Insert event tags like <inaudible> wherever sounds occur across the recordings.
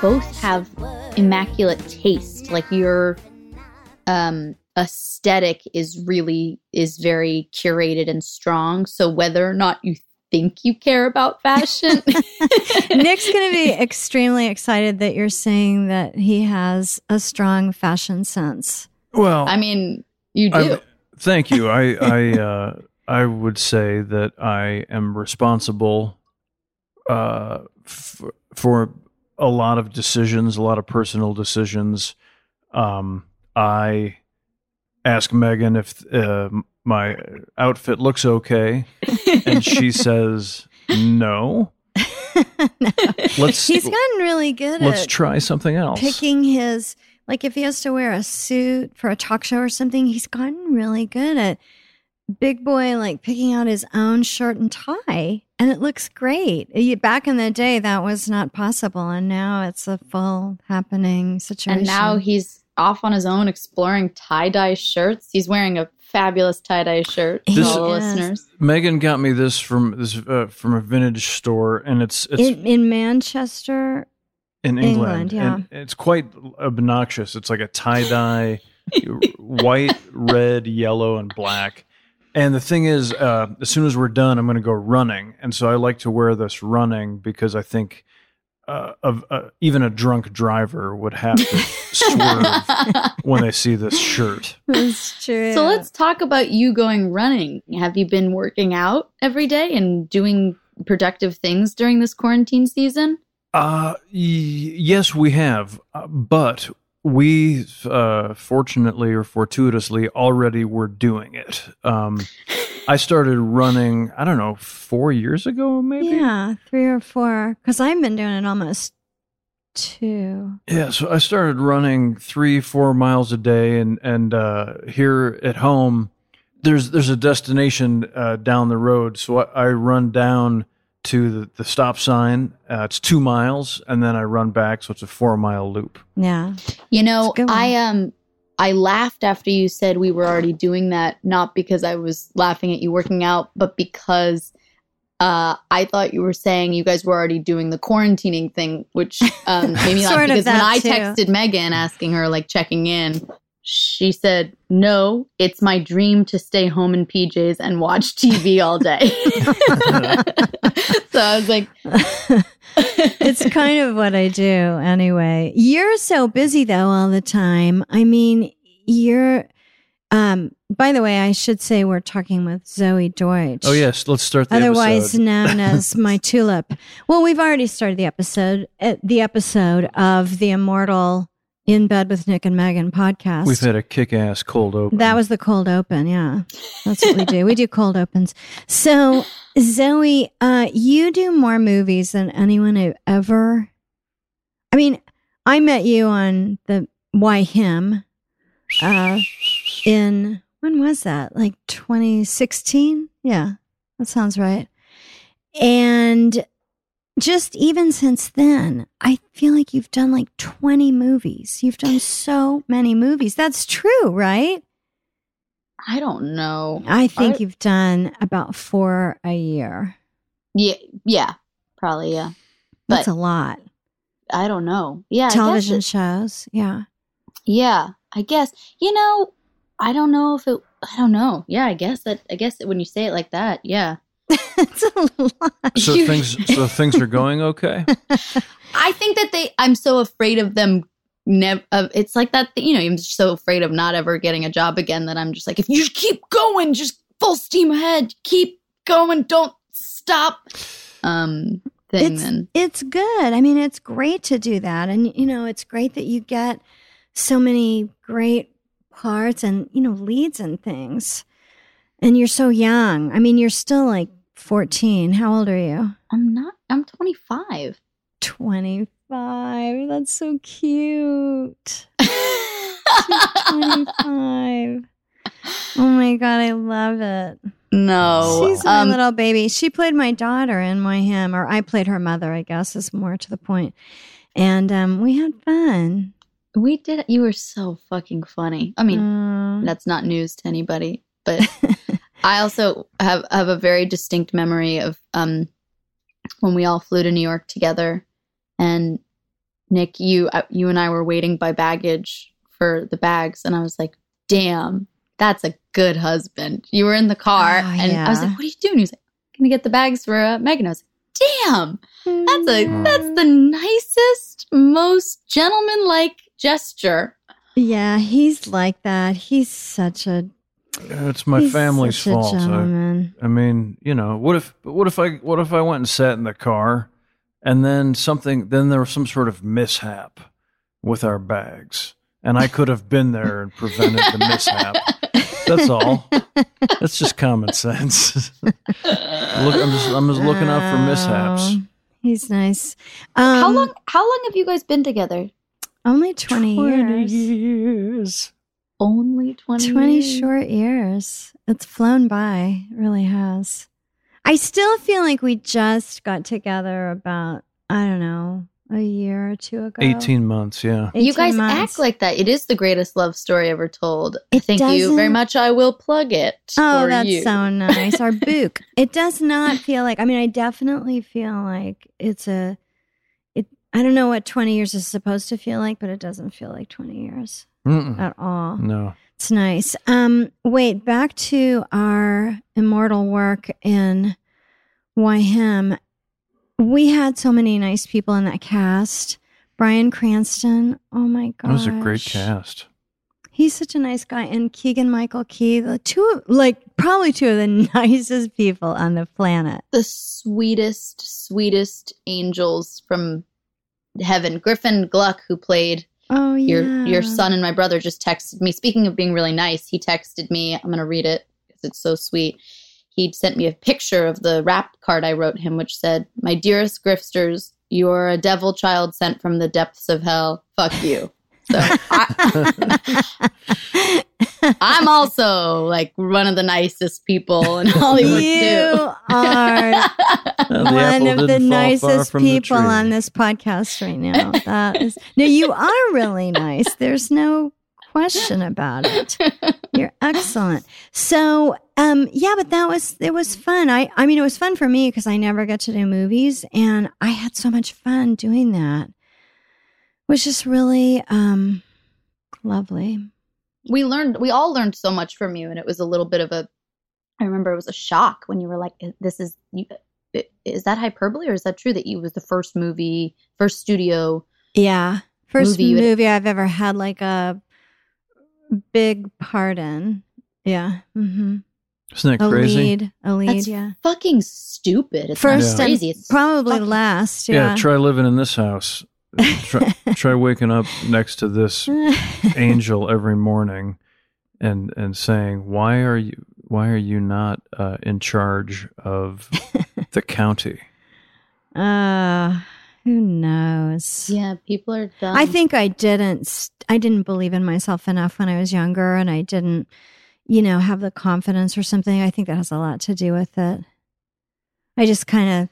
Both have immaculate taste. Like your um aesthetic is really is very curated and strong. So whether or not you think you care about fashion, <laughs> Nick's going to be extremely excited that you're saying that he has a strong fashion sense. Well, I mean, you do. I- thank you. I <laughs> I uh, I would say that I am responsible uh, f- for a lot of decisions, a lot of personal decisions. Um, I ask Megan if uh, my outfit looks okay, and she <laughs> says no. <laughs> Let's He's gotten really good let's at try something else. picking his like if he has to wear a suit for a talk show or something he's gotten really good at big boy like picking out his own shirt and tie and it looks great back in the day that was not possible and now it's a full happening situation and now he's off on his own exploring tie-dye shirts. He's wearing a fabulous tie-dye shirt for He all the listeners. Megan got me this from this uh, from a vintage store, and it's it's in, in manchester in England, England. yeah. and it's quite obnoxious. It's like a tie dye, <laughs> white, red, yellow, and black. And the thing is, uh, as soon as we're done, I'm going to go running, and so I like to wear this running because I think. Uh, of uh, even a drunk driver would have to <laughs> swerve when they see this shirt. that's true So let's talk about you going running. Have you been working out every day and doing productive things during this quarantine season? Uh, y- yes, we have, uh, but we, uh, fortunately or fortuitously, already were doing it. Um, I started running, I don't know, four years ago, maybe. yeah three or four because i've been doing it almost two Yeah, so I started running three, four miles a day, and and uh, here at home, there's there's a destination uh, down the road, so I, I run down to the, the stop sign. Uh, it's two miles, and then I run back, so it's a four mile loop. yeah You know, It's a good one. I um I laughed after you said we were already doing that, not because I was laughing at you working out, but because uh, I thought you were saying you guys were already doing the quarantining thing, which um, made me laugh because when I too. texted Megan asking her, like checking in, she said, No, it's my dream to stay home in PJs and watch TV all day. <laughs> so I was like, <laughs> it's kind of what I do anyway. You're so busy though all the time. I mean, you're um by the way, I should say we're talking with Zoey Deutch. Oh yes, let's start the Otherwise episode. known <laughs> as my tulip. Well, we've already started the episode uh, the episode of the immortal In Bed with Nick and Megan podcast. We've had a kick-ass cold open. That was the cold open. Yeah. That's what we do. We do cold opens. So, Zoey, uh, you do more movies than anyone who ever. I mean, I met you on the Why Him uh, in when was that? Like 2016? Yeah, that sounds right. And just even since then, I feel like you've done like 20 movies. You've done so many movies. That's true, right? I don't know. I think I- you've done about four a year. Yeah, yeah, probably yeah. That's a lot. I don't know. Yeah, Television it- shows. Yeah. Yeah, I guess. You know, I don't know if it. I don't know. Yeah, I guess that. I guess that when you say it like that, yeah. <laughs> it's a lot. So You- things <laughs> so things are going okay. I think that they. I'm so afraid of them. Never. Uh, it's like that. You know, I'm so afraid of not ever getting a job again that I'm just like, if you just keep going, just full steam ahead, keep going, don't stop. Um, thing it's, then. it's good. I mean, it's great to do that. And, you know, it's great that you get so many great parts and, you know, leads and things. And you're so young. I mean, you're still like 14. How old are you? I'm not. I'm 25. 25. That's so cute. <laughs> 25. Oh my God, I love it. no, She's my um, little baby. She played my daughter in Why Him, or I played her mother, I guess, is more to the point. And um, we had fun. we did. You were so fucking funny. I mean, Uh, that's not news to anybody but <laughs> i also have have a very distinct memory of um when we all flew to new york together. And nick you uh, you and i were waiting by baggage for the bags. And i was like damn that's a good husband. You were in the car. Oh, and i was like what are you doing? He was like gonna get the bags for uh, megan. I was like damn that's a Mm. that's the nicest most gentlemanlike gesture. Yeah, he's like that. He's such a It's my he's family's such a fault. I, gentleman. I mean, you know, what if what if I what if I went and sat in the car and then something then there was some sort of mishap with our bags and I could have been there and prevented the mishap. That's all. That's just common sense. <laughs> Look, I'm just I'm just looking out for mishaps. Oh, He's nice. Um, how long how long have you guys been together Only 20, years. years. Only 20 20 years? short years. It's flown by. It really has. I still feel like we just got together about, I don't know, a year or two ago. 18 months, yeah. you guys months. act like that it is the greatest love story ever told It thank you very much i will plug it Oh, for that's you. so nice. Our <laughs> book. It does not feel like. I mean, I definitely feel like it's a. It. I don't know what twenty years is supposed to feel like, but it doesn't feel like twenty years Mm-mm. at all. No. It's nice. Um, wait, back to our immortal work in Why Him. We had so many nice people in that cast. Bryan Cranston. Oh my god, That was a great cast. He's such a nice guy, and Keegan Michael Key, the two, like probably two of the <laughs> nicest people on the planet. the sweetest sweetest angels from heaven griffin gluck who played Oh yeah, your your son and my brother just texted me. Speaking of being really nice he texted me. I'm going to read it because it's so sweet. He sent me a picture of the wrap card i wrote him which said my dearest grifters you're a devil child sent from the depths of hell. Fuck you. <laughs> So I, <laughs> <laughs> i'm also like one of the nicest people in <laughs> hollywood you too are <laughs> one of the didn't fall far nicest from the people on this podcast right now. That is no, you are really nice. There's no question about it. You're excellent. So, um, yeah, but that was it was fun. I I mean, it was fun for me because I never get to do movies, and I had so much fun doing that. It was just really um lovely. We learned we all learned so much from you and it was a little bit of a i remember it was a shock when you were like this is you is that hyperbole or is that true that you was the first movie first studio Yeah, first Movie movie, I've ever had like a big part in. Yeah. Mm-hmm. Isn't that a crazy? lead, a lead, That's yeah. fucking stupid it's First not and crazy it's probably fucking- last. Yeah. Yeah. try living in this house. Try, try waking up next to this <laughs> angel every morning and and saying, "Why are you why are you not uh, in charge of <laughs> the county?" uh, Who knows? Yeah, people are dumb. I think I didn't. I didn't believe in myself enough when I was younger, and I didn't, you know, have the confidence or something. I think that has a lot to do with it. I just kind of,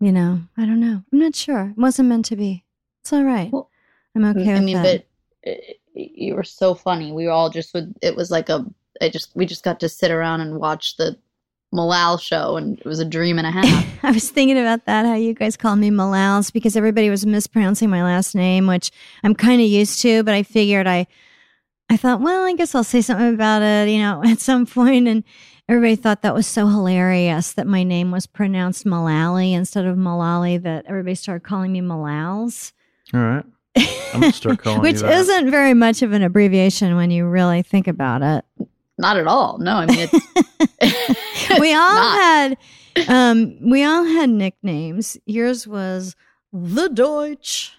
you know, I don't know. I'm not sure. It wasn't meant to be. It's all right. Well, I'm okay I mean, it. but uh, you were so funny. We were all just would. It was like a. I just we just got to sit around and watch the Malal show, and it was a dream and a half. <laughs> I was thinking about that, how you guys call me Malals, because everybody was mispronouncing my last name, which I'm kind of used to, but I figured I, I thought, well, I guess I'll say something about it, you know, <laughs> at some point. And everybody thought that was so hilarious that my name was pronounced Malali instead of Malali, that everybody started calling me Malals. All right. I'm gonna start <laughs> calling Which you that. isn't very much of an abbreviation when you really think about it. Not at all. No, I mean it's. <laughs> <laughs> we all not. had um we all had nicknames. Yours was the Deutch.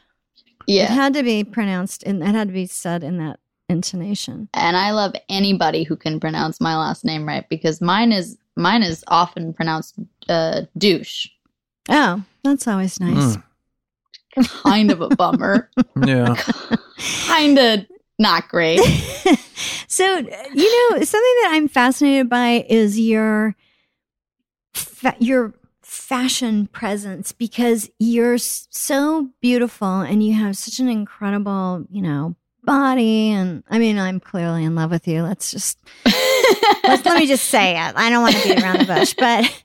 It Yeah, had to be pronounced and it had to be said in that intonation. and I love anybody who can pronounce my last name right because mine is mine is often pronounced uh, douche. Oh, that's always nice. Mm. Kind of a bummer. <laughs> Yeah. <laughs> kind of not great. <laughs> so, you know, something that I'm fascinated by is your fa- your fashion presence because you're so beautiful and you have such an incredible, you know, body and I mean, I'm clearly in love with you. Let's just let's, let me just say it. I don't want to be around the bush, but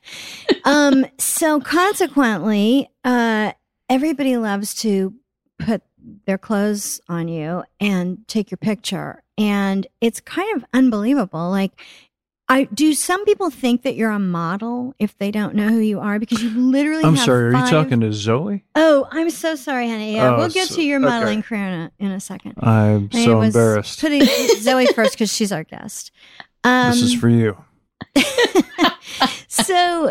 um so consequently, uh everybody loves to put their clothes on you and take your picture. And it's kind of unbelievable. Like, I do some people think that you're a model if they don't know who you are because you literally I'm sorry. Are you talking to Zoey? Oh, I'm so sorry, honey. Yeah, Oh, we'll get so- to your okay. modeling career in a, in a second. I'm I so embarrassed. Putting Zoey first because she's our guest. Um, this is for you. <laughs> so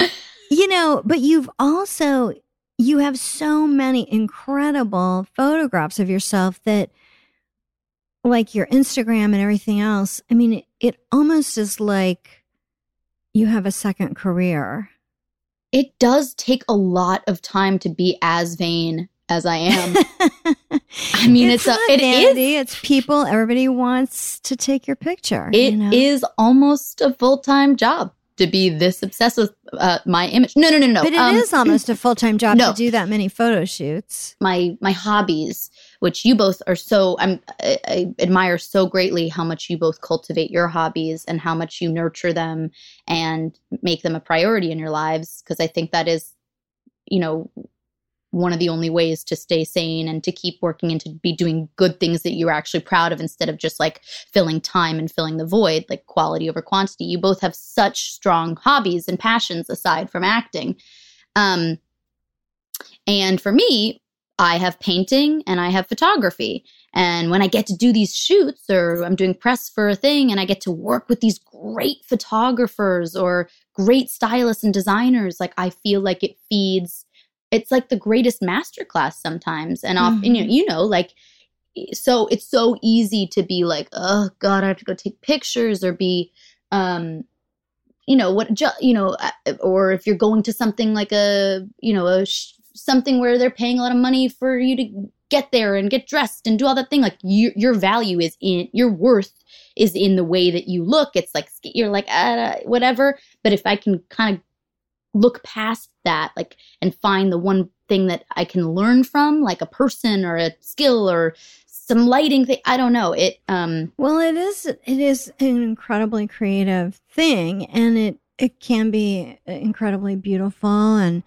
you know but you've also you have so many incredible photographs of yourself that like your instagram and everything else i mean it, it almost is like you have a second career. It does take a lot of time to be as vain as I am. <laughs> I mean, it's, a, not it is vanity, it's people. Everybody wants to take your picture It you is almost a full time job to be this obsessed with uh, my image. No, no, no, no. but it is um, almost a full-time job no. to do that many photo shoots my my hobbies, which you both are so. I'm I, I admire so greatly how much you both cultivate your hobbies and how much you nurture them and make them a priority in your lives. Because I think that is, you know. One of the only ways to stay sane and to keep working and to be doing good things that you're actually proud of instead of just like filling time and filling the void, like quality over quantity. You both have such strong hobbies and passions aside from acting. Um, and for me, I have painting and I have photography. And when I get to do these shoots or I'm doing press for a thing and I get to work with these great photographers or great stylists and designers, like I feel like it feeds it's like the greatest masterclass sometimes. And off, you know, you know, like so it's so easy to be like, oh God, I have to go take pictures or be um you know what ju- you know uh, or if you're going to something like a you know a sh- something where they're paying a lot of money for you to get there and get dressed and do all that thing like you, your value is in your worth is in the way that you look. It's like you're like uh, whatever. But if i can kind of look past that like and find the one thing that i can learn from like a person or a skill or some lighting thing i don't know it um Well, it is it is an incredibly creative thing and it it can be incredibly beautiful and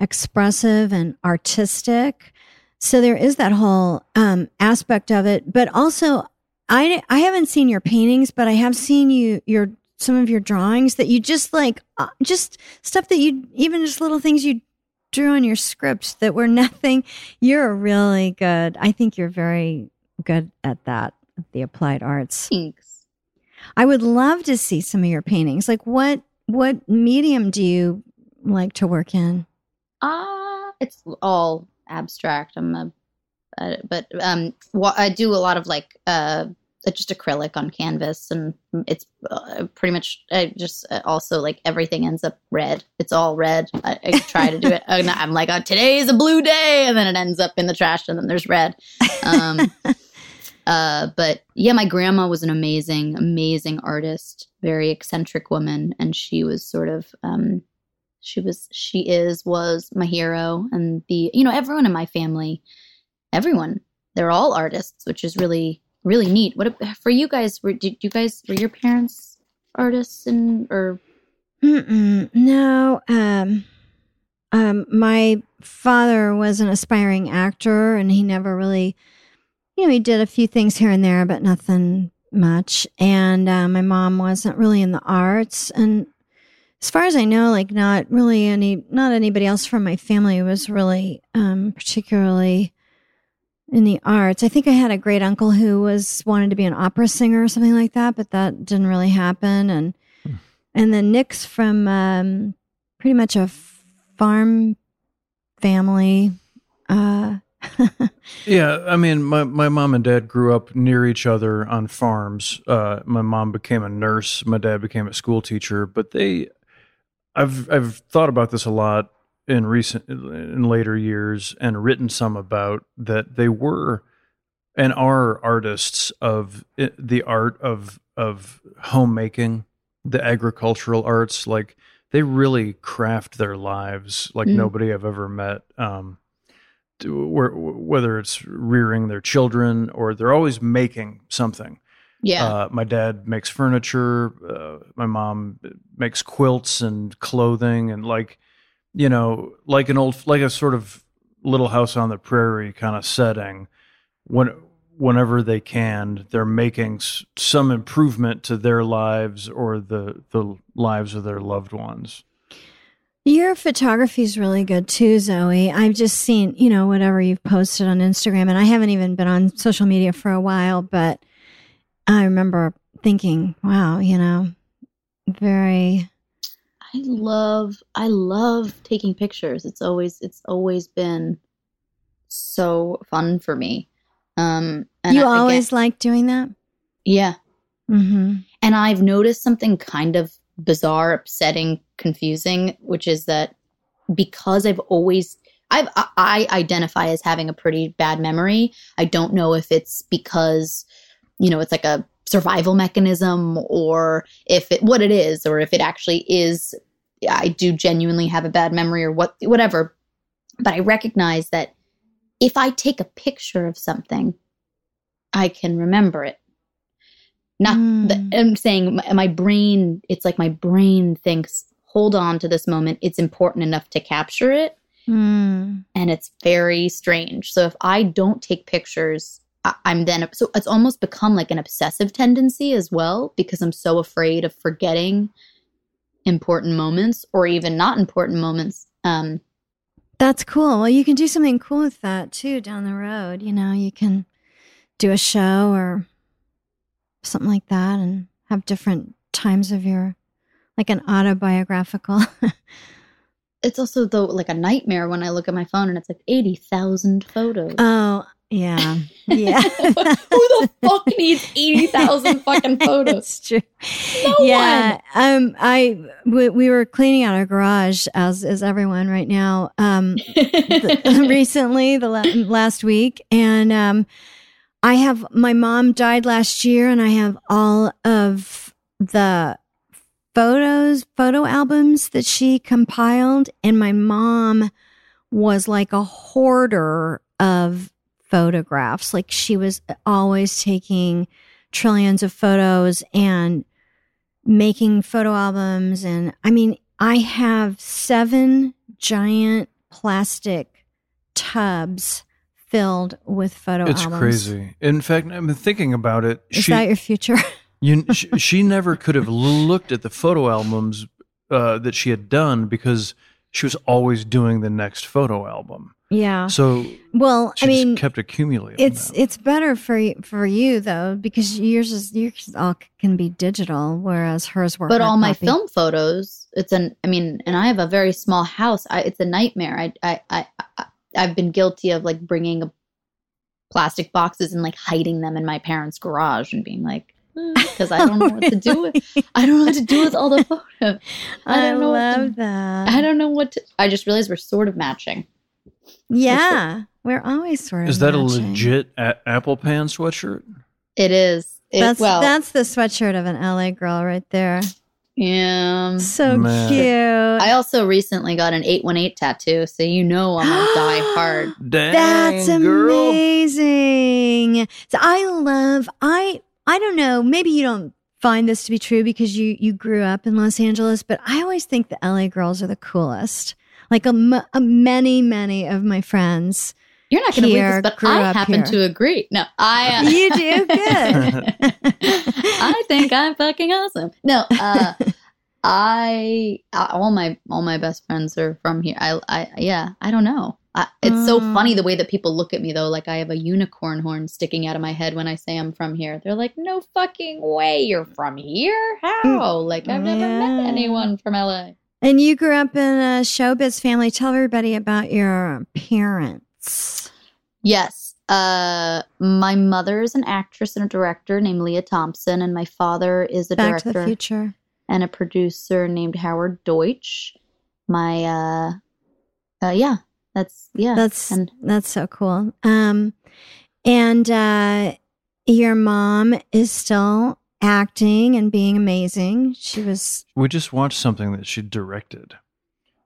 expressive and artistic. So there is that whole um aspect of it, but also I I haven't seen your paintings, but I have seen you your some of your drawings that you just like uh, just stuff that you even just little things you drew on your script that were <laughs> nothing. You're really good. I think you're very good at that, the applied arts. thanks I would love to see some of your paintings. Like what what medium do you like to work in? Uh, it's all abstract. I'm a, uh, but um, wha- I do a lot of like uh, just acrylic on canvas, and it's uh, pretty much I just uh, also like everything ends up red. It's all red. I, I try to do it. I'm like, oh, today is a blue day, and then it ends up in the trash, and then there's red. Um, <laughs> uh, but yeah, my grandma was an amazing, amazing artist, very eccentric woman, and she was sort of um, she was she is was my hero, and the you know everyone in my family, everyone they're all artists, which is really really neat. What for you guys? Were did you guys were your parents artists and or Mm-mm, no. Um, um, my father was an aspiring actor, and he never really, you know, he did a few things here and there, but nothing much. And uh, my mom wasn't really in the arts, and as far as I know, like not really any, not anybody else from my family was really um, particularly in the arts. I think I had a great uncle who was wanted to be an opera singer or something like that, but that didn't really happen. And and then Nick's from um, pretty much a farm family. Uh, <laughs> Yeah, I mean, my, my mom and dad grew up near each other on farms. Uh, my mom became a nurse. My dad became a school teacher. But they, I've I've thought about this a lot in recent in later years and written some about that they were and are artists of the art of of homemaking, the agricultural arts. Like they really craft their lives like Mm. nobody I've ever met. Um, whether it's rearing their children or they're always making something. yeah Uh, my dad makes furniture. Uh, my mom makes quilts and clothing, and like, you know, like an old, like a sort of little house on the prairie kind of setting. When whenever they can, they're making some improvement to their lives or the the lives of their loved ones. Your photography is really good too, Zoey. I've just seen, you know, whatever you've posted on Instagram, and I haven't even been on social media for a while, but I remember thinking, wow, you know, very, I love I love taking pictures. It's always it's always been so fun for me. Um and you I- again- always like doing that? yeah. Mm-hmm. And I've noticed something kind of bizarre, upsetting, confusing, which is that because I've always I've, I identify as having a pretty bad memory. I don't know if it's because you know it's like a survival mechanism or if it what it is or if it actually is I do genuinely have a bad memory or what whatever. But I recognize that if I take a picture of something, I can remember it. Not Mm. the, I'm saying my, my brain, it's like my brain thinks, hold on to this moment. It's important enough to capture it. Mm. And it's very strange. So if I don't take pictures, I'm then, so it's almost become like an obsessive tendency as well because I'm so afraid of forgetting important moments or even not important moments. Um, That's cool. Well, you can do something cool with that too down the road. You know, you can do a show or something like that and have different times of your, like an autobiographical. <laughs> it's also though like a nightmare when I look at my phone and it's like 80,000 photos. oh, yeah. <laughs> Yeah. Who the fuck needs 80,000 <laughs> fucking photos? It's true. No yeah. Um, I we, we were cleaning out our garage as is everyone right now. Um, the, <laughs> recently, the la- last week, and um, I have my mom died last year, and I have all of the photos, photo albums that she compiled, and my mom was like a hoarder of photographs. Like she was always taking trillions of photos and making photo albums. And I mean, I have seven giant plastic tubs filled with photo It's albums. crazy. In fact, I'm thinking about it. Is she, that your future? <laughs> you, she, she never could have looked at the photo albums uh, that she had done because she was always doing the next photo album. Yeah. So Well, she I mean, just kept accumulating. it's them. it's better for y- for you though because yours is yours all can be digital, whereas hers were. but hard all my copy. film photos, it's an, I mean, and I have a very small house. I, it's a nightmare. I, I, I, I, I've been guilty of like bringing a plastic boxes and like hiding them in my parents' garage and being like, mm, because I don't know what to do with. <laughs> I don't know what to do with all the photos. I don't know. what to- love that. I don't know what to. I just realized we're sort of matching. Yeah, we're always sort of. Is that a legit a- apple pan sweatshirt? It is. It, That's well, that's the sweatshirt of an LA girl right there. yeah. So Man. cute. I also recently got an 818 tattoo, so you know I'm a <gasps> die hard. Dang, That's girl. amazing. So I love I I don't know, maybe you don't find this to be true because you you grew up in Los Angeles, but I always think the LA girls are the coolest. Like a, m- a many many of my friends. You're not going to believe this, but I happen here. to agree. No, I. Uh, You do good. <laughs> I think I'm fucking awesome. No, uh, I uh, all my all my best friends are from here. I, I yeah, I don't know. I, it's so Mm. funny the way that people look at me though. Like I have a unicorn horn sticking out of my head when I say I'm from here. They're like, "No fucking way, you're from here? How? Like I've never Yeah. met anyone from LA." And you grew up in a showbiz family. Tell everybody about your parents. Yes. Uh, my mother is an actress and a director named Lea Thompson, and my father is a Back director future. and a producer named Howard Deutch. My uh, uh yeah, that's yeah. That's and that's so cool. Um, and uh, your mom is still acting and being amazing. She was We just watched something that she directed,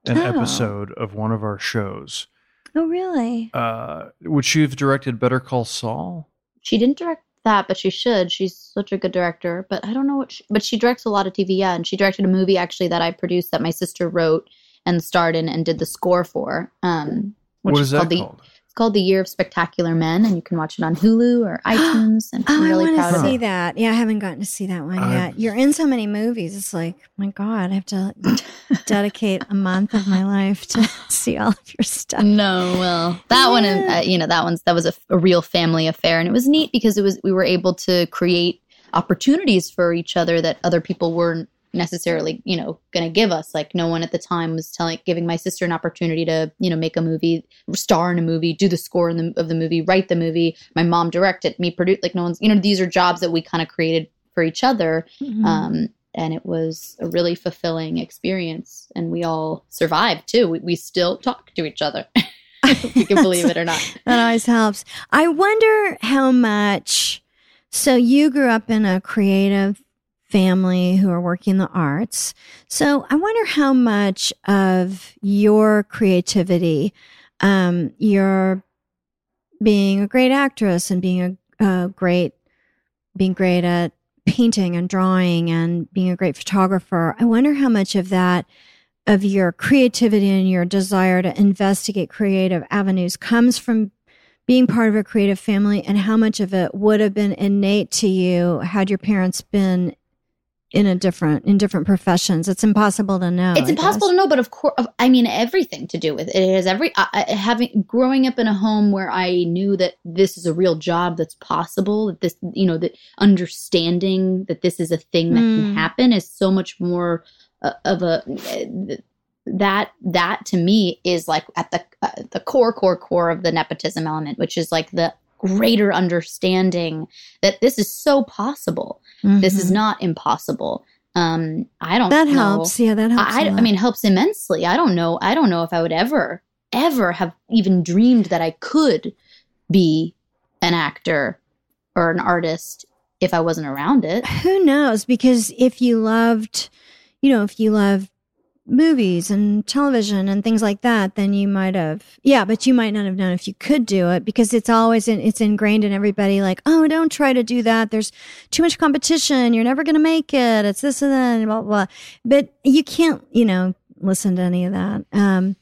an Oh. episode of one of our shows. oh really? Uh, would she have directed Better Call Saul? she didn't direct that, but she should. She's such a good director. But I don't know what. She, but she directs a lot of TV. Yeah, and she directed a movie actually that I produced that my sister wrote and starred in and did the score for. Um, which What is that called the called? It's called The Year of Spectacular Men, and you can watch it on Hulu or <gasps> iTunes. And Oh, I'm really I proud want to see it. that. Yeah, I haven't gotten to see that one I- yet. You're in so many movies. It's like, my God, I have to <laughs> dedicate a month of my life to <laughs> see all of your stuff. No, well, that one, uh, you know, that one's that was a, a real family affair, and it was neat because it was we were able to create opportunities for each other that other people weren't necessarily, you know, going to give us. Like no one at the time was telling, giving my sister an opportunity to, you know, make a movie, star in a movie, do the score in the, of the movie, write the movie. My mom directed, me produce. Like no one's, you know, these are jobs that we kind of created for each other. Mhm. um, and it was a really fulfilling experience and we all survived too we, we still talk to each other <laughs> if you can believe it or not <laughs> That always helps. I wonder how much. So you grew up in a creative family who are working the arts. So I wonder how much of your creativity, um, your being a great actress and being a, a great, being great at painting and drawing and being a great photographer. I wonder how much of that of your creativity and your desire to investigate creative avenues comes from being part of a creative family and how much of it would have been innate to you had your parents been in a different in different professions. It's impossible to know it's impossible to know but of course i mean everything to do with it. It has every I, I, having growing up in a home where i knew that this is a real job that's possible that this you know that understanding that this is a thing that can Mm. happen is so much more uh, of a that that to me is like at the uh, the core core core of the nepotism element which is like the greater understanding that this is so possible this is Mhm. not impossible um i don't that know. helps yeah that helps I, I, mean, helps immensely. I don't know. I don't know if I would ever, ever have even dreamed that I could be an actor or an artist if I wasn't around it. who knows because if you loved you know if you love movies and television and things like that then you might have yeah but you might not have known if you could do it because it's always in, it's ingrained in everybody like oh don't try to do that there's too much competition you're never going to make it it's this and that blah, blah blah but you can't you know listen to any of that um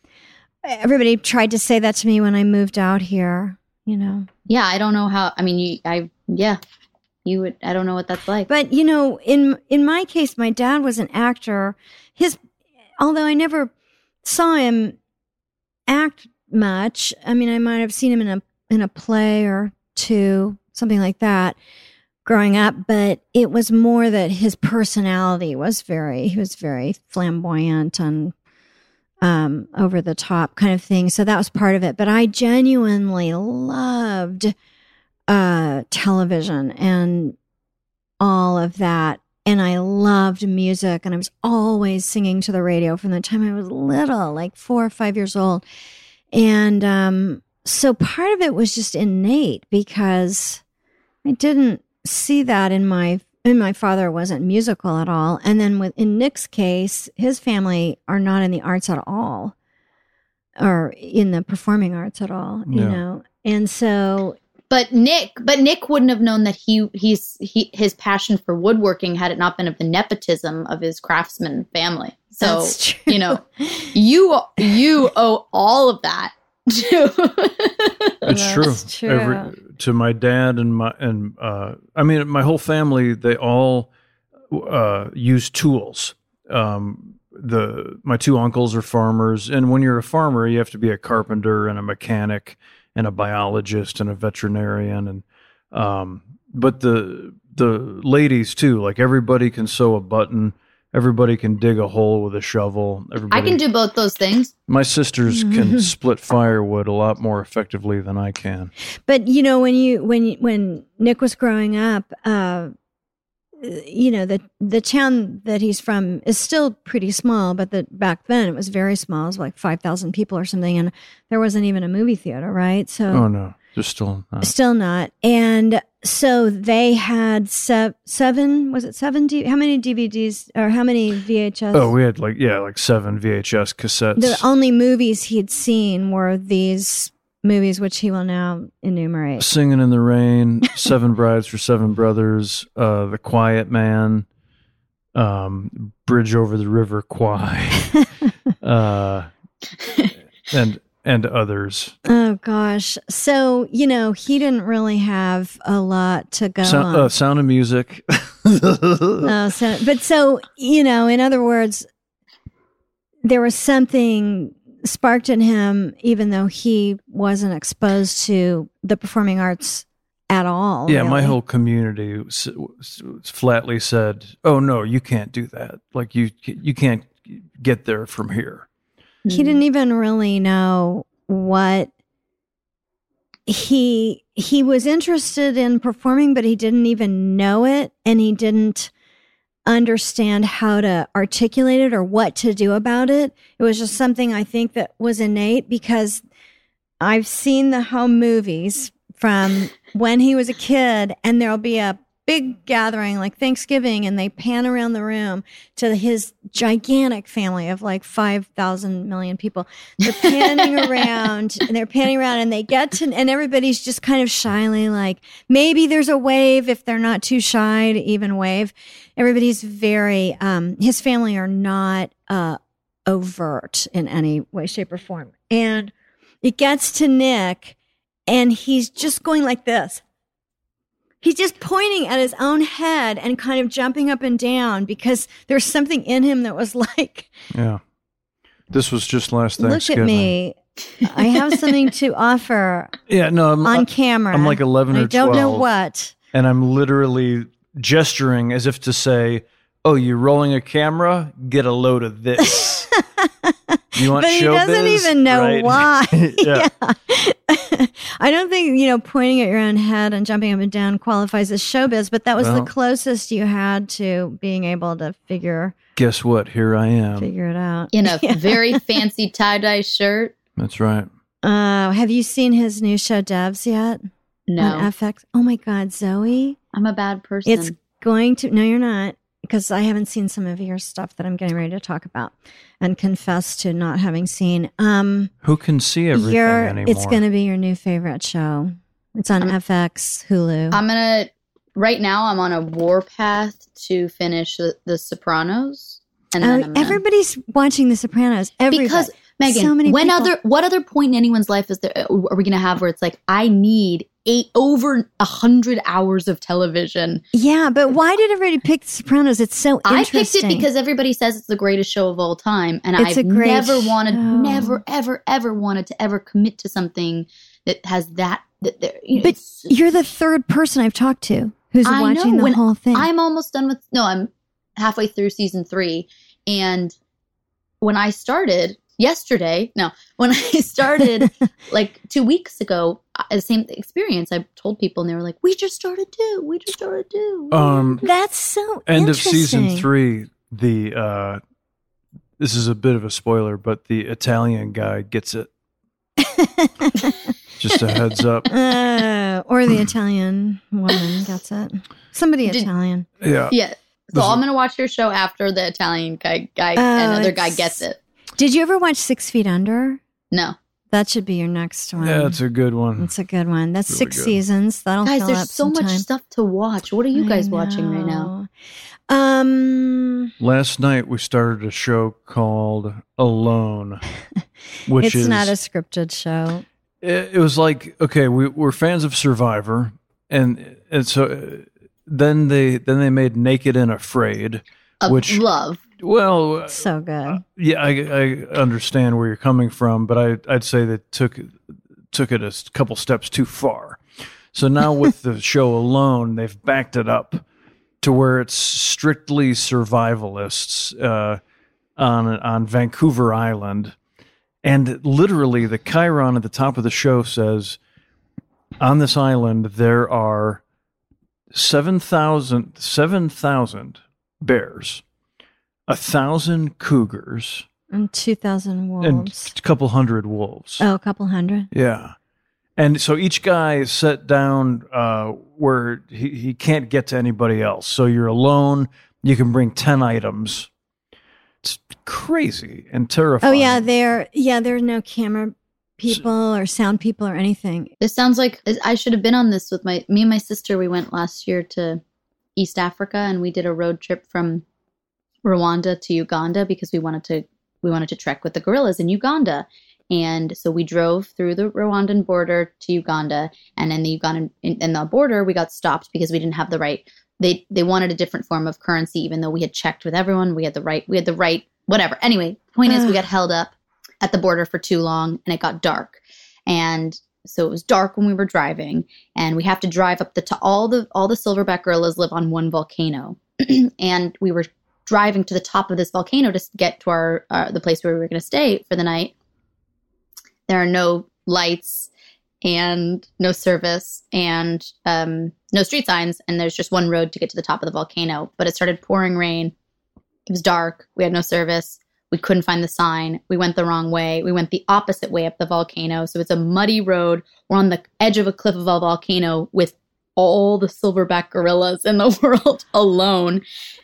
everybody tried to say that to me when i moved out here you know Yeah, I don't know how. I mean, you, I, yeah, you would. I don't know what that's like. But you know, in in my case, my dad was an actor. His, although I never saw him act much. I mean, I might have seen him in a in a play or two, something like that, growing up. But it was more that his personality was very. He was very flamboyant and um, over the top kind of thing. So that was part of it. But I genuinely loved uh, television and all of that. And I loved music and I was always singing to the radio from the time I was little, like four or five years old. And um, so part of it was just innate because I didn't see that in my and my father wasn't musical at all. And then with in Nick's case, his family are not in the arts at all or in the performing arts at all, you know. And so But Nick, but Nick wouldn't have known that he he's he his passion for woodworking had it not been of the nepotism of his craftsman family. So That's true. you know, you you owe all of that to. <laughs> It's true. That's true. Every, to my dad and my and uh, I mean my whole family they all uh, use tools. Um, the my two uncles are farmers, and when you're a farmer, you have to be a carpenter and a mechanic and a biologist and a veterinarian and um, but the the ladies too. Like everybody can sew a button. Everybody can dig a hole with a shovel. Everybody I can do both those things. My sisters <laughs> can split firewood a lot more effectively than I can. But you know, when you when when Nick was growing up, uh, you know the the town that he's from is still pretty small, but that back then it was very small. It was like five thousand people or something, and there wasn't even a movie theater, right? So Oh no, just still not. still not. And so they had se- seven. Was it seven? D- how many DVDs or how many VHS? Oh, we had like yeah, like seven VHS cassettes. the only movies he'd seen were these movies, which he will now enumerate. Singing in the Rain, <laughs> Seven Brides for Seven Brothers, uh, The Quiet Man, um, Bridge Over the River Kwai, <laughs> uh, and and others. Oh gosh. So, you know, he didn't really have a lot to go Sound, on. uh, sound of Music. <laughs> Oh, so, but so, you know, in other words, there was something sparked in him, even though he wasn't exposed to the performing arts at all. yeah, my whole community flatly said, "Oh no, you can't do that. Like you you can't get there from here." he didn't even really know what he he was interested in performing but he didn't even know it and he didn't understand how to articulate it or what to do about it. It was just something i think that was innate because i've seen the home movies from when he was a kid and there'll be a big gathering like thanksgiving and they pan around the room to his gigantic family of like 5000 million people. They're panning <laughs> around and they're panning around and they get to and everybody's just kind of shyly like maybe there's a wave if they're not too shy to even wave. Everybody's very um his family are not uh overt in any way shape or form. And it gets to nick and he's just going like this He's just pointing at his own head and kind of jumping up and down because there's something in him that was <laughs> like, Yeah, this was just last thing. look at me. I have something to offer <laughs> Yeah, no, I'm, on camera. I'm like 11 or I don't know 12. what. and I'm literally gesturing as if to say, "Oh, you're rolling a camera? Get a load of this." <laughs> you want But he doesn't even know Right? why. yeah. <laughs> I don't think, you know, pointing at your own head and jumping up and down qualifies as showbiz, but that was Well- the closest you had to being able to figure Guess what? Here I am. figure it out. in a <laughs> very <laughs> fancy tie dye shirt. That's right. Uh, have you seen his new show Devs yet? No, On FX? Oh my God, Zoey. I'm a bad person. It's going to, no, you're not, because I haven't seen some of your stuff that I'm getting ready to talk about and confess to not having seen. Um, Who can see everything your, anymore? it's going to be your new favorite show. It's on I'm- FX, Hulu. I'm gonna. Right now, I'm on a warpath to finish the, the Sopranos, and then oh, gonna- everybody's watching The Sopranos. Everybody. because Megan, So many when people- other what other point in anyone's life is there are we going to have where it's like I need eight over a hundred hours of television? yeah, but why did everybody pick The Sopranos? It's so I picked it because everybody says it's the greatest show of all time, and It's I've never wanted, show. never, ever, ever wanted to ever commit to something that has that. that there, you know, but you're the third person I've talked to who's I watching know, the whole thing. I'm almost done with no, I'm halfway through season three. And when I started, yesterday, no, when I <laughs> started <laughs> like two weeks ago, uh, the same experience. I told people, and they were like, "We just started too. We just started too." Um, That's so end of season three, the uh, this is a bit of a spoiler, but the Italian guy gets it. <laughs> Just a heads up. Uh, or the Italian woman gets it. Somebody Did- Italian. Yeah. Yeah. So This I'm gonna watch your show after the Italian guy, guy Oh, another guy gets it. Did you ever watch Six Feet Under? No, That should be your next one. Yeah, it's a good one. It's a good one. That's Really six good. seasons. That'll guys, fill there's up so some much time. stuff to watch. What are you guys watching right now? Um, Last night we started a show called Alone, <laughs> which it's is not a scripted show. it, it was like okay we, we're fans of survivor and and so uh, then they then they made naked and afraid Of Which- love. Well uh, So good. yeah I, I understand where you're coming from but I, i'd say they took took it a couple steps too far so now with <laughs> the show alone they've backed it up to where it's strictly survivalists uh, on on vancouver island and literally, the chyron at the top of the show says, on this island, there are 7,000 7,000 bears, a thousand cougars, And 2,000 wolves and wolves. a couple hundred wolves. oh, a couple hundred. Yeah. And so each guy is set down uh, where he, he can't get to anybody else. So you're alone. You can bring 10 items. It's crazy and terrifying. Oh, yeah. There, yeah, there are no camera people or sound people or anything. This sounds like I should have been on this with my me and my sister. We went last year to East Africa and we did a road trip from Rwanda to Uganda because we wanted to we wanted to trek with the gorillas in Uganda. And so we drove through the Rwandan border to Uganda, and in the Ugandan in, in the border, we got stopped because we didn't have the right. They they wanted a different form of currency, even though we had checked with everyone. We had the right. We had the right. Whatever. Anyway, point is, we got held up at the border for too long, and it got dark. And so it was dark when we were driving, and we have to drive up the to all the all the silverback gorillas live on one volcano, <clears throat> and we were driving to the top of this volcano to get to our uh, the place where we were going to stay for the night. There are no lights and no service and um, no street signs, and there's just one road to get to the top of the volcano. But it started pouring rain. It was dark. We had no service. We couldn't find the sign. We went the wrong way. We went the opposite way up the volcano. So it's a muddy road. We're on the edge of a cliff of a volcano with all the silverback gorillas in the <laughs> world alone.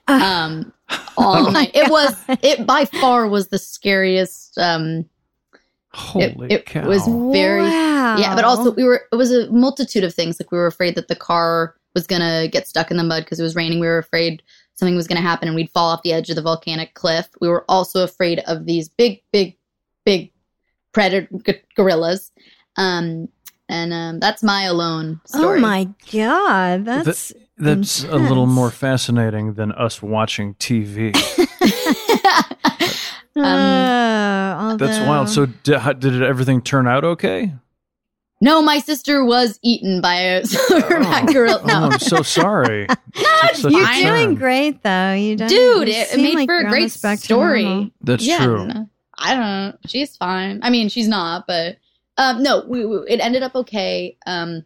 Um, all Oh night. It was it by far was the scariest. Um, Holy it, it cow. was very wow. yeah, but also we were it was a multitude of things. Like we were afraid that the car was gonna get stuck in the mud because it was raining. We were afraid something was gonna happen and we'd fall off the edge of the volcanic cliff. We were also afraid of these big, big, big predator g- gorillas. Um, and um, that's my alone story. Oh my god, that's That's a little more fascinating than us watching TV. <laughs> Uh, That's wild. So did, how, did it, everything turn out okay? no, my sister was eaten by a <laughs> <laughs> silverback gorilla. Oh, I'm so sorry. It's such a you're doing turn. great though. You don't, dude, you it, it made like for a great almost story. normal. That's yeah, true. I don't. Know. She's fine. I mean, she's not, but um, no, we, we it ended up okay. Um,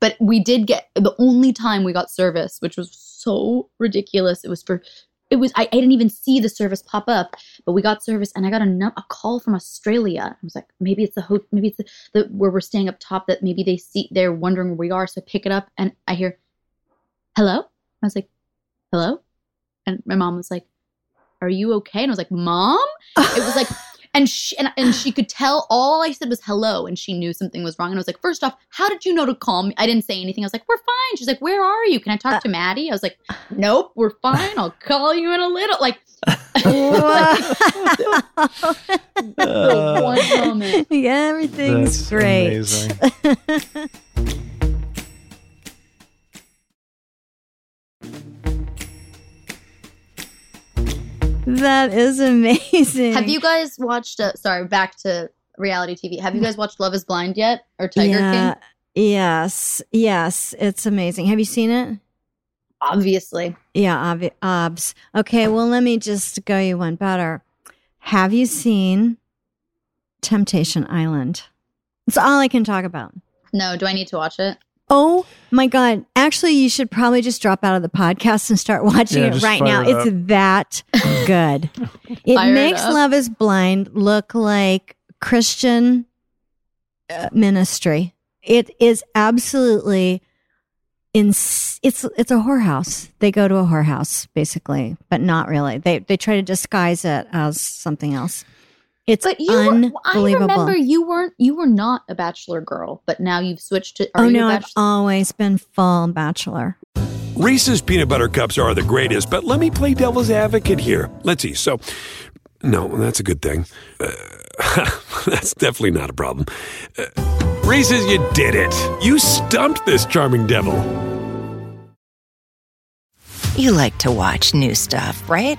but we did get the only time we got service, which was so ridiculous. It was for. It was I, I didn't even see the service pop up, but we got service, and I got a, a call from Australia. I was like, maybe it's the ho- maybe it's the, the where we're staying up top that maybe they see they're wondering where we are. So I pick it up, and I hear, "Hello." I was like, "Hello," and my mom was like, "Are you okay?" And I was like, "Mom." It was like, and she and, and she could tell. All I said was hello, and she knew something was wrong. And I was like, first off, how did you know to call me? I didn't say anything. I was like, we're fine. She's like, where are you? Can I talk uh, to Maddie? I was like, nope, we're fine. I'll call you in a little. Like <laughs> <laughs> the one uh, moment. yeah, everything's That's great. <laughs> That is amazing. Have you guys watched? Uh, sorry, back to reality TV. Have you guys watched Love Is Blind yet or Tiger yeah, King? Yes, yes, it's amazing. Have you seen it? Obviously, Yeah, obvi- obs. Okay, well, let me just go you one better. Have you seen Temptation Island? That's all I can talk about. No, do I need to watch it? Oh my God. Actually, you should probably just drop out of the podcast and start watching Yeah, it right now. it It's that good. <laughs> it Fire makes up. Love is Blind look like Christian uh, ministry. It is absolutely in it's it's a whorehouse. They go to a whorehouse basically, but not really. They they try to disguise it as something else. It's But you, were, I remember you weren't, you were not a bachelor girl, but now you've switched to. Are oh you no, a I've always been full bachelor. Reese's peanut butter cups are the greatest, but let me play devil's advocate here. Let's see. So, no, that's a good thing. Uh, <laughs> that's definitely not a problem. Uh, Reese's, you did it. You stumped this charming devil. You like to watch new stuff, right?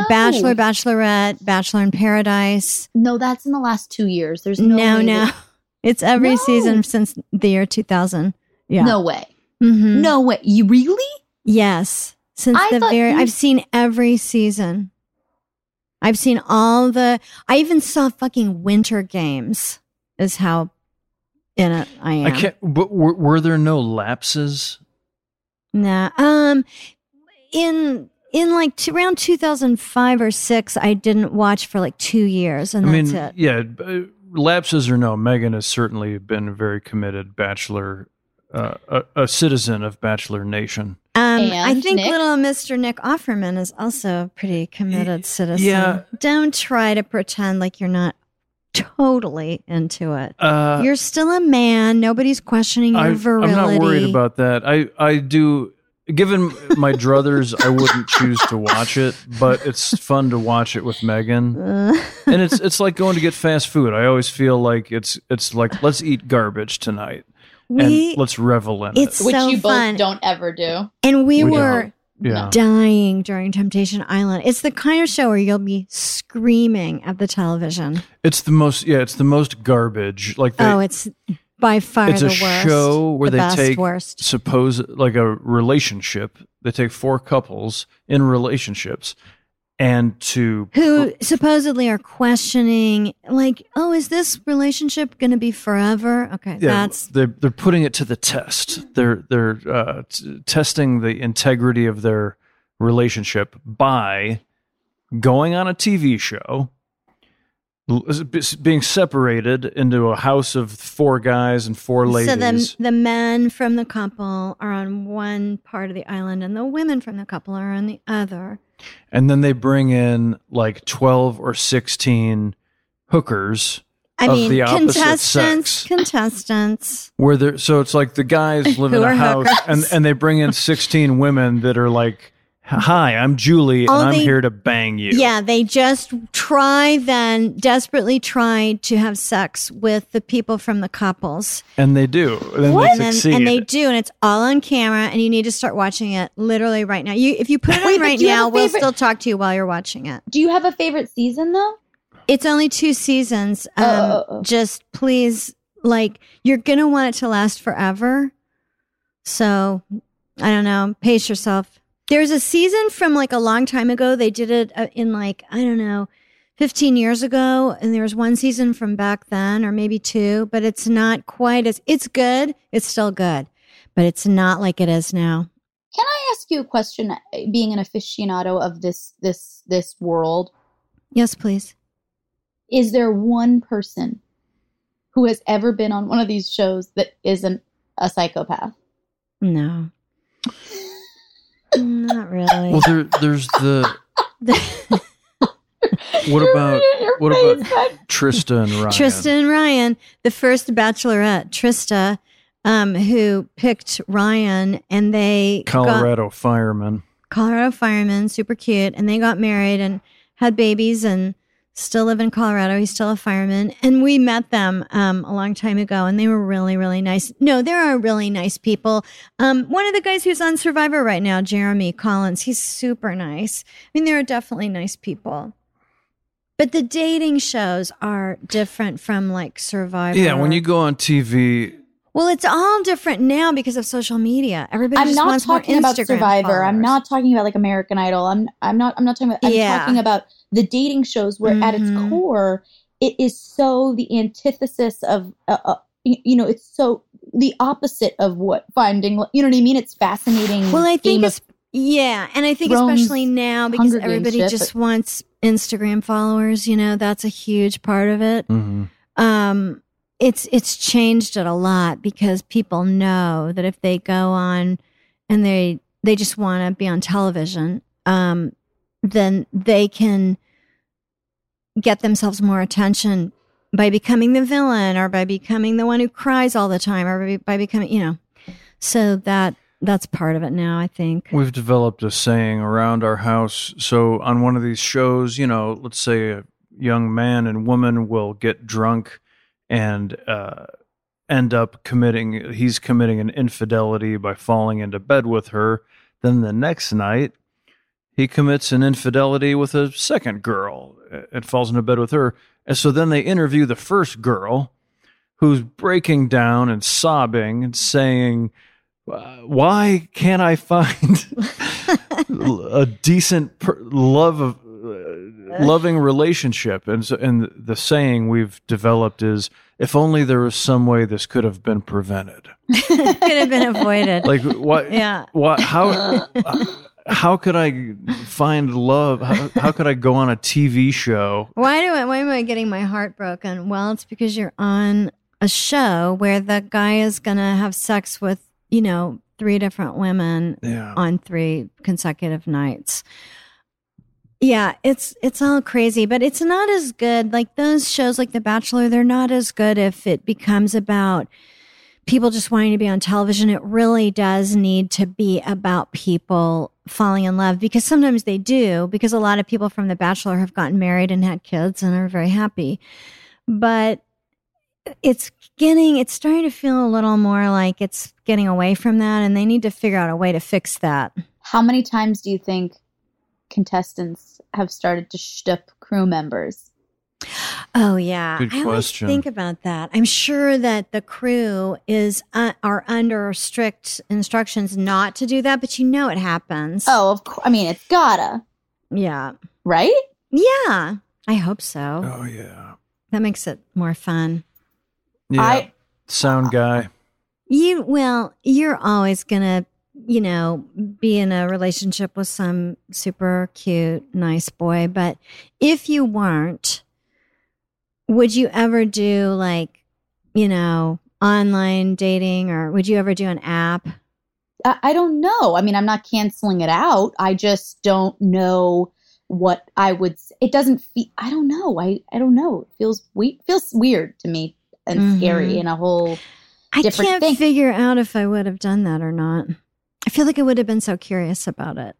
No. Bachelor, Bachelorette, Bachelor in Paradise. No, that's in the last two years. There's no. No, way no. that- <laughs> It's every No. season since the year 2000. Yeah. No way. Mhm. No way. You really? Yes. Since I the very, you- I've seen every season. I've seen all the, I even saw fucking Winter Games, is how in it I am. I can't. But were, were there no lapses? Nah. Um, in, in like t- around 2005 or six, I didn't watch for like two years and I that's mean, it. yeah, lapses or no, Megan has certainly been a very committed bachelor, uh, a, a citizen of Bachelor Nation. Um, I think Nick? little Mr. Nick Offerman is also a pretty committed citizen. yeah. Don't try to pretend like you're not totally into it. Uh, you're still a man. Nobody's questioning your I, virility. I'm not worried about that. I, I do. Given my druthers, I wouldn't choose to watch it, but it's fun to watch it with Megan. Uh, and it's it's like going to get fast food. I always feel like it's it's like let's eat garbage tonight we and let's revel in it's it. Which so you both fun. don't ever do. and we, We were Yeah, dying during Temptation Island. It's the kind of show where you'll be screaming at the television. it's the most yeah, it's the most garbage. Like they, oh, it's by far it's a worst. show where the they best, take worst. suppose like a relationship. They take four couples in relationships and to who supposedly are questioning like oh is this relationship going to be forever okay yeah, that's they're they're putting it to the test. They're they're uh, t- testing the integrity of their relationship by going on a TV show, being separated into a house of four guys and four ladies. so the, the men from the couple are on one part of the island and the women from the couple are on the other and then they bring in like 12 or 16 hookers i mean contestants sex. contestants where they're so it's like the guys <laughs> live in a house and and they bring in 16 women that are like hi i'm julie All and i'm they- here to bang you yeah they just try then desperately try to have sex with the people from the couples and they do and then and, they then, succeed and they do, and it's all on camera, and you need to start watching it literally right now. You, if you put it <laughs> Wait, on right do you have now, a we'll still talk to you while you're watching it. Do you have a favorite season though? It's only two seasons. Um, Oh, oh, oh. Just please, like, you're gonna want it to last forever. So, I don't know. Pace yourself. There's a season from like a long time ago. They did it uh, in like I don't know. 15 years ago and there was one season from back then or maybe two but it's not quite as it's good it's still good but it's not like it is now Can I ask you a question? Being an aficionado of this this this world, yes please is there one person who has ever been on one of these shows that isn't a psychopath? no not really well there there's the <laughs> what about what face, about Beck. trista and ryan Trista and Ryan, the first bachelorette, Trista, um, who picked Ryan, and they got colorado fireman Colorado firemen, super cute, and they got married and had babies, and still live in Colorado. He's still a fireman. And we met them um, a long time ago and they were really, really nice. No, there are really nice people. Um, one of the guys who's on Survivor right now, Jeremy Collins, he's super nice. I mean, there are definitely nice people. But the dating shows are different from like Survivor. Yeah, when you go on TV, Well, it's all different now because of social media. Everybody I'm just not wants more talking about Instagram Survivor. I'm not talking about like American Idol. I'm I'm not I'm not talking about I'm Yeah. talking about the dating shows where at its Mhm. core it is so the antithesis of uh, uh, you, you know it's so the opposite of what finding you know what I mean it's fascinating Well, I think it's yeah, and I think Thrones, especially now because Hunger everybody shit, just wants Instagram followers. You know, that's a huge part of it. mhm. Um, it's it's changed it a lot because people know that if they go on and they they just want to be on television, um, then they can get themselves more attention by becoming the villain or by becoming the one who cries all the time or by, becoming you know. So that that's part of it now. I think. we've developed a saying around our house. So on one of these shows, you know, let's say a young man and woman will get drunk and uh, end up committing. He's committing an infidelity by falling into bed with her. Then the next night, he commits an infidelity with a second girl and falls into bed with her. And so then they interview the first girl who's breaking down and sobbing and saying, uh, Why can't I find <laughs> a decent per- love of uh, loving relationship? And, so, and the saying we've developed is, If only there was some way this could have been prevented. <laughs> Could have been avoided. Like, what? yeah. What? How? <laughs> how could I find love? How, how could I go on a TV show? Why do I, why am I getting my heart broken? Well, it's because you're on a show where the guy is going to have sex with, you know, three different women Yeah. on three consecutive nights. Yeah, it's it's all crazy, but it's not as good like those shows like The Bachelor, they're not as good if it becomes about people just wanting to be on television. It really does need to be about people falling in love because sometimes they do because a lot of people from The Bachelor have gotten married and had kids and are very happy. But it's getting it's starting to feel a little more like it's getting away from that and they need to figure out a way to fix that. how many times do you think contestants have started to shtup crew members Oh yeah, Good I always question. think about that. I'm sure that the crew is uh, are under strict instructions not to do that, but you know it happens. oh of course I mean it's gotta yeah, right yeah. I hope so. Oh yeah. That makes it more fun. Yeah. I Sound guy. You well, you're always gonna, you know, be in a relationship with some super cute, nice boy. But if you weren't, would you ever do like, you know, online dating or would you ever do an app? I, I don't know. I mean, I'm not canceling it out. I just don't know what I would. It doesn't feel. I don't know. I I don't know. It feels we feels weird to me and Mhm. scary in a whole. I can't thing. figure out if I would have done that or not. I feel like I would have been so curious about it.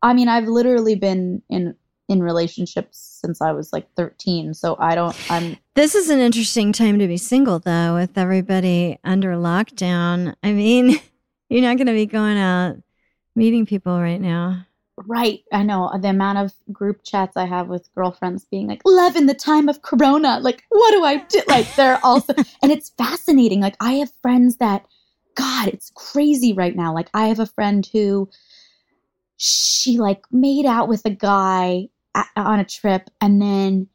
I mean, I've literally been in in relationships since I was like 13. So I don't. I'm This is an interesting time to be single, though, with everybody under lockdown. I mean, <laughs> you're not going to be going out meeting people right now. right. I know the amount of group chats I have with girlfriends being like, "Love in the time of Corona." Like, what do I do? Like, they're also, <laughs> and it's fascinating. Like, I have friends that, God, it's crazy right now. Like, I have a friend who, she like made out with a guy a on a trip, and then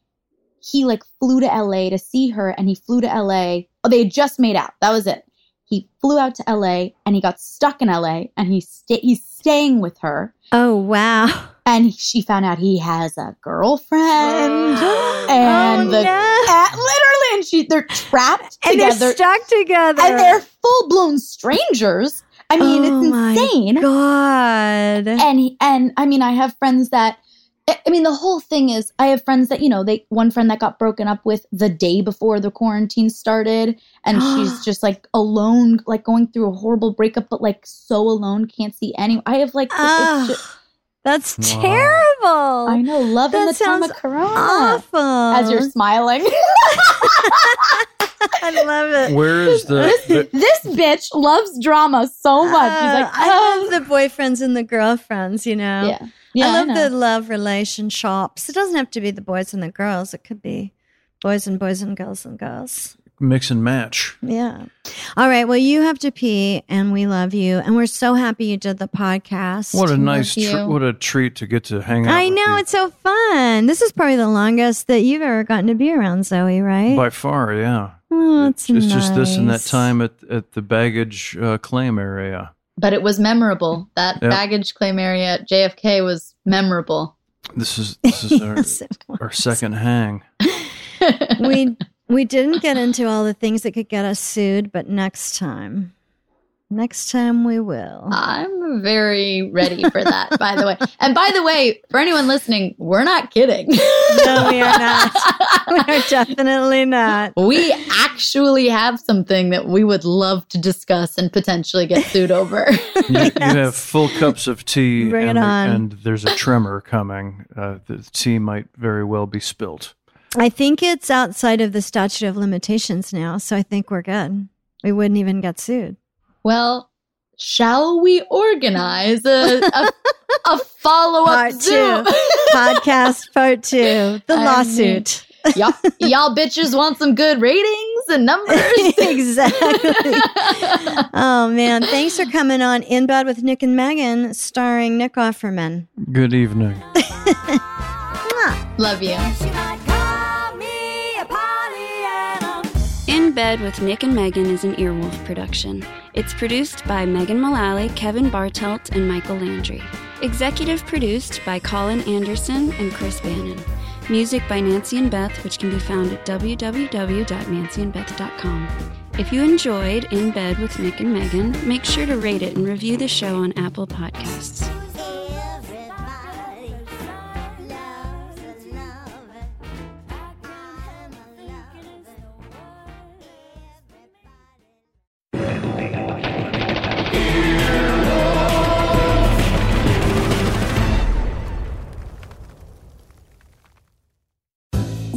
he like flew to LA to see her, and he flew to LA. Oh, they had just made out. That was it. He flew out to LA, and he got stuck in LA, and he sta- he's staying with her Oh, wow. and she found out he has a girlfriend <gasps> oh, <gasps> and oh, the no. literally and she they're trapped And together they're stuck together. and they're full-blown strangers i mean Oh it's my insane God. and and i mean i have friends that I I mean, the whole thing is, I have friends that you know, they one friend that got broken up with the day before the quarantine started, and she's <gasps> just like alone, like going through a horrible breakup, but like so alone, can't see anyone. I have like, it's just, that's Wow. terrible. I know, loving That the time of Corona. awful. As you're smiling. <laughs> <laughs> I love it. Where is the, the this bitch loves drama so much. She's like, Uh, I oh. love the boyfriends and the girlfriends, you know. yeah. Yeah, I love know. the love relationships. It doesn't have to be the boys and the girls. It could be boys and boys and girls and girls. mix and match? Yeah. All right. Well, you have to pee, and we love you, and we're so happy you did the podcast. What a nice, tr- what a treat to get to hang out. I with know you. it's so fun. This is probably the longest that you've ever gotten to be around Zoey, right? by far, yeah. Oh, it's, It's just this and that time at at the baggage uh, claim area. But it was memorable. That Yep. baggage claim area at JFK was memorable. This is this is our, <laughs> Yes, it our second hang. <laughs> we we didn't get into all the things that could get us sued, but next time, next time we will. I'm very ready for that, by the way. And by the way, for anyone listening, we're not kidding. no, we are not. <laughs> we are definitely not. we actually have something that we would love to discuss and potentially get sued over. <laughs> You, you have full cups of tea, Bring and, the- on. and there's a tremor coming. Uh, the tea might very well be spilt. I think it's outside of the statute of limitations now, so I think we're good. We wouldn't even get sued. Well, shall we organize a, a, a <laughs> follow Part up two. Zoom? Podcast part two, the I lawsuit. y'all, y'all bitches want some good ratings and numbers? <laughs> exactly. Oh man, thanks for coming on In Bed with Nick and Megan, starring Nick Offerman. Good evening. <laughs> Love you. Bed with Nick and Megan is an Earwolf production. It's produced by Megan Mullally, Kevin Bartelt, and Michael Landry. Executive produced by Colin Anderson and Chris Bannon. Music by Nancy and Beth, which can be found at www.nancyandbeth.com. If you enjoyed In Bed with Nick and Megan, make sure to rate it and review the show on Apple Podcasts.